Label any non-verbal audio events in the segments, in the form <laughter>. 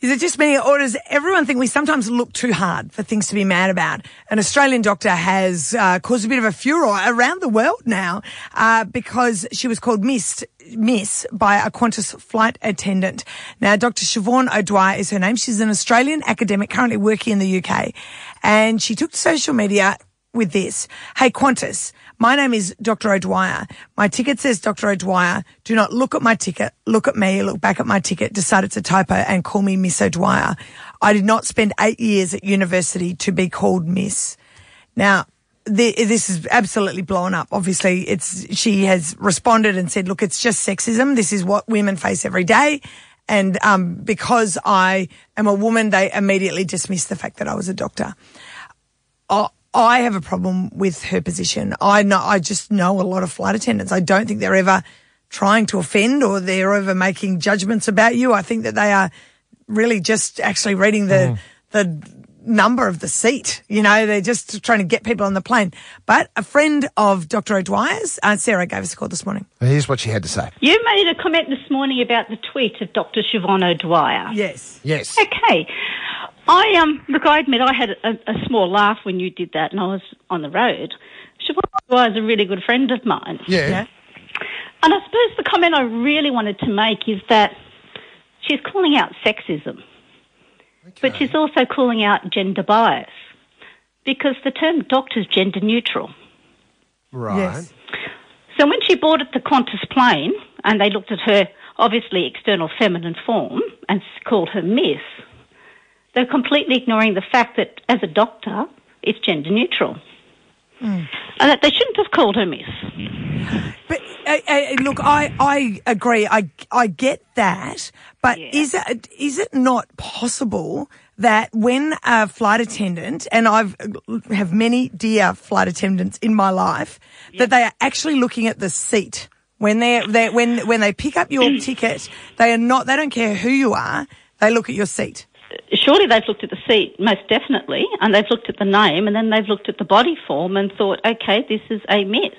Is it just me, or does everyone think we sometimes look too hard for things to be mad about? An Australian doctor has uh, caused a bit of a furor around the world now uh, because she was called Miss Miss by a Qantas flight attendant. Now, Dr. Siobhan O'Dwyer is her name. She's an Australian academic currently working in the UK, and she took to social media with this. Hey, Qantas, my name is Dr. O'Dwyer. My ticket says Dr. O'Dwyer. Do not look at my ticket. Look at me. Look back at my ticket. Decide it's a typo and call me Miss O'Dwyer. I did not spend eight years at university to be called Miss. Now, this is absolutely blown up. Obviously, it's she has responded and said, "Look, it's just sexism. This is what women face every day." And um, because I am a woman, they immediately dismissed the fact that I was a doctor. Oh, I have a problem with her position. I know, I just know a lot of flight attendants. I don't think they're ever trying to offend or they're ever making judgments about you. I think that they are really just actually reading the, the number of the seat. You know, they're just trying to get people on the plane. But a friend of Dr. O'Dwyer's, uh, Sarah gave us a call this morning. Here's what she had to say. You made a comment this morning about the tweet of Dr. Siobhan O'Dwyer. Yes. Yes. Okay. I um look, I admit I had a, a small laugh when you did that, and I was on the road. Siobhan O'Dwyer is a really good friend of mine, Yeah. Yeah. and I suppose the comment I really wanted to make is that she's calling out sexism, but she's also calling out gender bias because the term doctor is gender neutral. Right. Yes. So when she boarded the Qantas plane and they looked at her obviously external feminine form and called her Miss, they're completely ignoring the fact that as a doctor, it's gender neutral. And that they shouldn't have called her Miss. But uh, uh, look, I, I agree. I, I get that. But Yeah. is it is it not possible that when a flight attendant and I've have many dear flight attendants in my life that they are actually looking at the seat when they they when when they pick up your <clears throat> ticket, they are not. They don't care who you are. They look at your seat. Surely they've looked at the seat, most definitely, and they've looked at the name, and then they've looked at the body form and thought, okay, this is a Miss.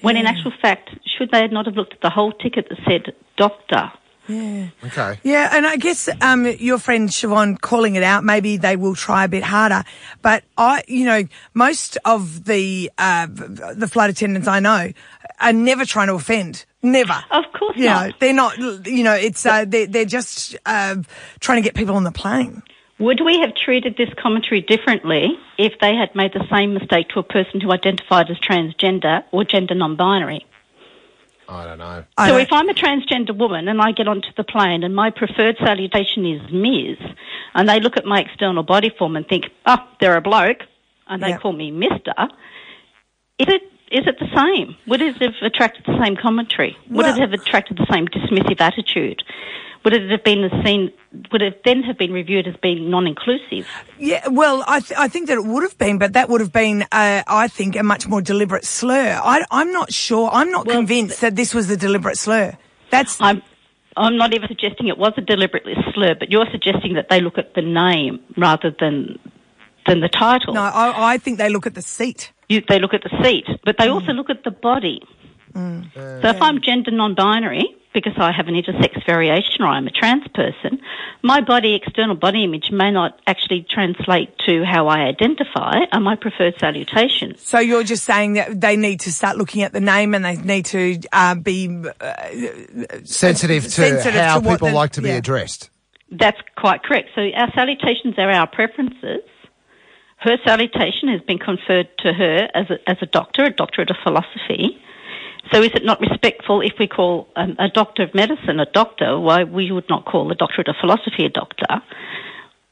When in actual fact, should they not have looked at the whole ticket that said doctor? Yeah. Okay. Yeah, and I guess um, your friend Siobhan calling it out, maybe they will try a bit harder. But I, you know, most of the uh, the flight attendants I know are never trying to offend. Never. Of course you not. know, they're not. You know, it's uh, they're, they're just uh, trying to get people on the plane. Would we have treated this commentary differently if they had made the same mistake to a person who identified as transgender or gender non-binary? I don't know. So don't- if I'm a transgender woman and I get onto the plane and my preferred salutation is Ms, and they look at my external body form and think, oh, they're a bloke, and they Yeah. call me Mister, is it is it the same? Would it have attracted the same commentary? Would Well- it have attracted the same dismissive attitude? Would it have been the seen? Would it then have been reviewed as being non-inclusive? Yeah, well, I, th- I think that it would have been, but that would have been, uh, I think, a much more deliberate slur. I, I'm not sure. I'm not Well, convinced that this was a deliberate slur. That's I'm I'm not even suggesting it was a deliberate slur, but you're suggesting that they look at the name rather than than the title. no. I, I think they look at the seat. You, they look at the seat, but they also look at the body. so if I'm gender non-binary because I have an intersex variation or I'm a trans person, my body external body image may not actually translate to how I identify and my preferred salutation. So you're just saying that they need to start looking at the name and they need to uh, be uh, Sensitive to sensitive how to people the- like to be yeah. addressed. That's quite correct. So our salutations are our preferences. Her salutation has been conferred to her as a, as a doctor, a doctorate of philosophy. So is it not respectful if we call um, a doctor of medicine a doctor? Why we would not call a doctorate of philosophy a doctor?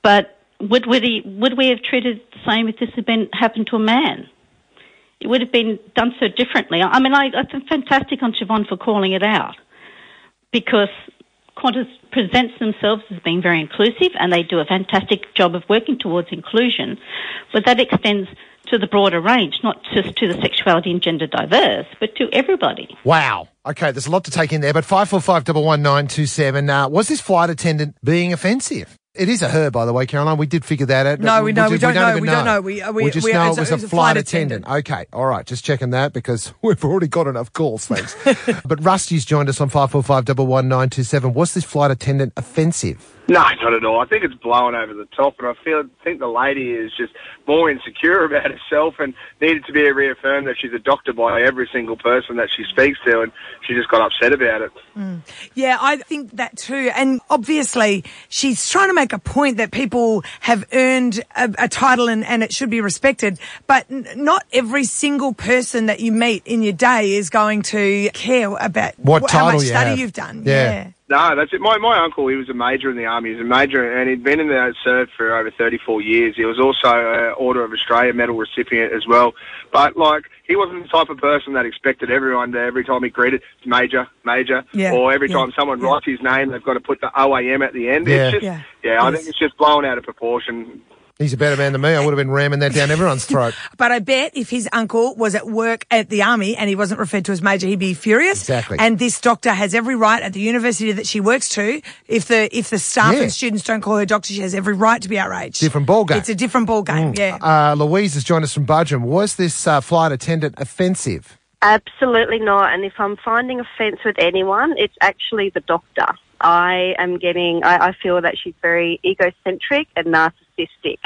But would we, would we have treated the same if this had been happened to a man? It would have been done so differently. I mean, I, I think fantastic on Siobhan for calling it out because Qantas presents themselves as being very inclusive and they do a fantastic job of working towards inclusion, but that extends to the broader range, not just to the sexuality and gender diverse, but to everybody. Wow. Okay, there's a lot to take in there, but five four five double one nine two seven. Uh, was this flight attendant being offensive? It is a her, by the way, Caroline. We did figure that out. No, we- no, we don't know. even We don't know. We- uh, we- just we- know it was a, a flight, flight attendant. attendant. Okay, all right. Just checking that because <laughs> we've already got enough calls, thanks. <laughs> but Rusty's joined us on five four five double one nine two seven. Was this flight attendant offensive? No, <laughs> not at all. I think it's blowing over the top, and I feel think the lady is just more insecure <laughs> about herself and needed to be reaffirmed that she's a doctor by every single person that she speaks to, and she just got upset about it. Mm. Yeah, I think that too. And obviously, she's trying to make a point that people have earned a, a title and, and it should be respected. But n- not every single person that you meet in your day is going to care about What wh- how title much you study have. you've done. Yeah. Yeah. No, that's it. My my uncle, he was a major in the army. He was a major, and he'd been in the served for over 34 years. He was also an Order of Australia medal recipient as well. But like, he wasn't the type of person that expected everyone to every time he greeted major, major, Yeah, or every yeah, time someone yeah. writes his name, they've got to put the OAM at the end. Yeah. It's just, Yeah. yeah, I Yes. think it's just blown out of proportion. He's a better man than me. I would have been ramming that down everyone's throat. <laughs> But I bet if his uncle was at work at the army and he wasn't referred to as major, he'd be furious. Exactly. And this doctor has every right at the university that she works to. If the if the staff Yeah. and students don't call her doctor, she has every right to be outraged. Different ball game. It's a different ball game. Yeah. Uh, Louise has joined us from Budgeon. Was this uh, flight attendant offensive? Absolutely not. And if I'm finding offence with anyone, it's actually the doctor. I am getting, I, I feel that she's very egocentric and narcissistic.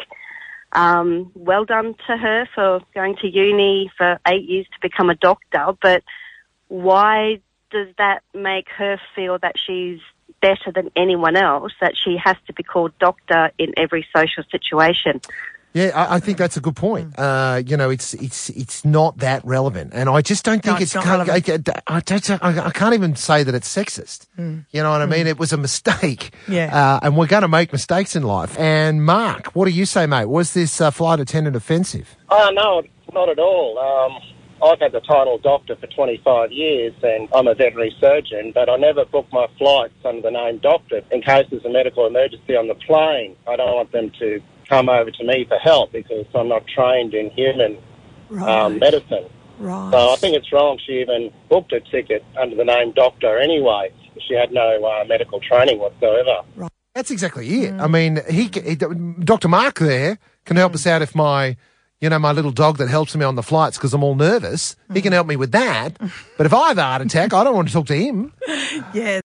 Um, well done to her for going to uni for eight years to become a doctor, but why does that make her feel that she's better than anyone else, that she has to be called doctor in every social situation? Yeah, I, I think that's a good point. Uh, you know, it's it's it's not that relevant, and I just don't think No, it's. it's not can't- I, I, I don't, I, I can't even say that it's sexist. You know what I mean? It was a mistake. Yeah. Uh, and we're going to make mistakes in life. And Mark, what do you say, mate? Was this uh, flight attendant offensive? Oh, no, not at all. Um, I've had the title doctor for 25 years and I'm a veterinary surgeon, but I never book my flights under the name doctor in case there's a medical emergency on the plane. I don't want them to come over to me for help because I'm not trained in human um, medicine. right. So I think it's wrong she even booked a ticket under the name doctor anyway. She had no uh, medical training whatsoever. Right. That's exactly it. I mean, he, he Dr. Mark there can help us out if my, you know, my little dog that helps me on the flights because I'm all nervous. He can help me with that. <laughs> But if I have a heart attack, I don't want to talk to him. <laughs> yeah.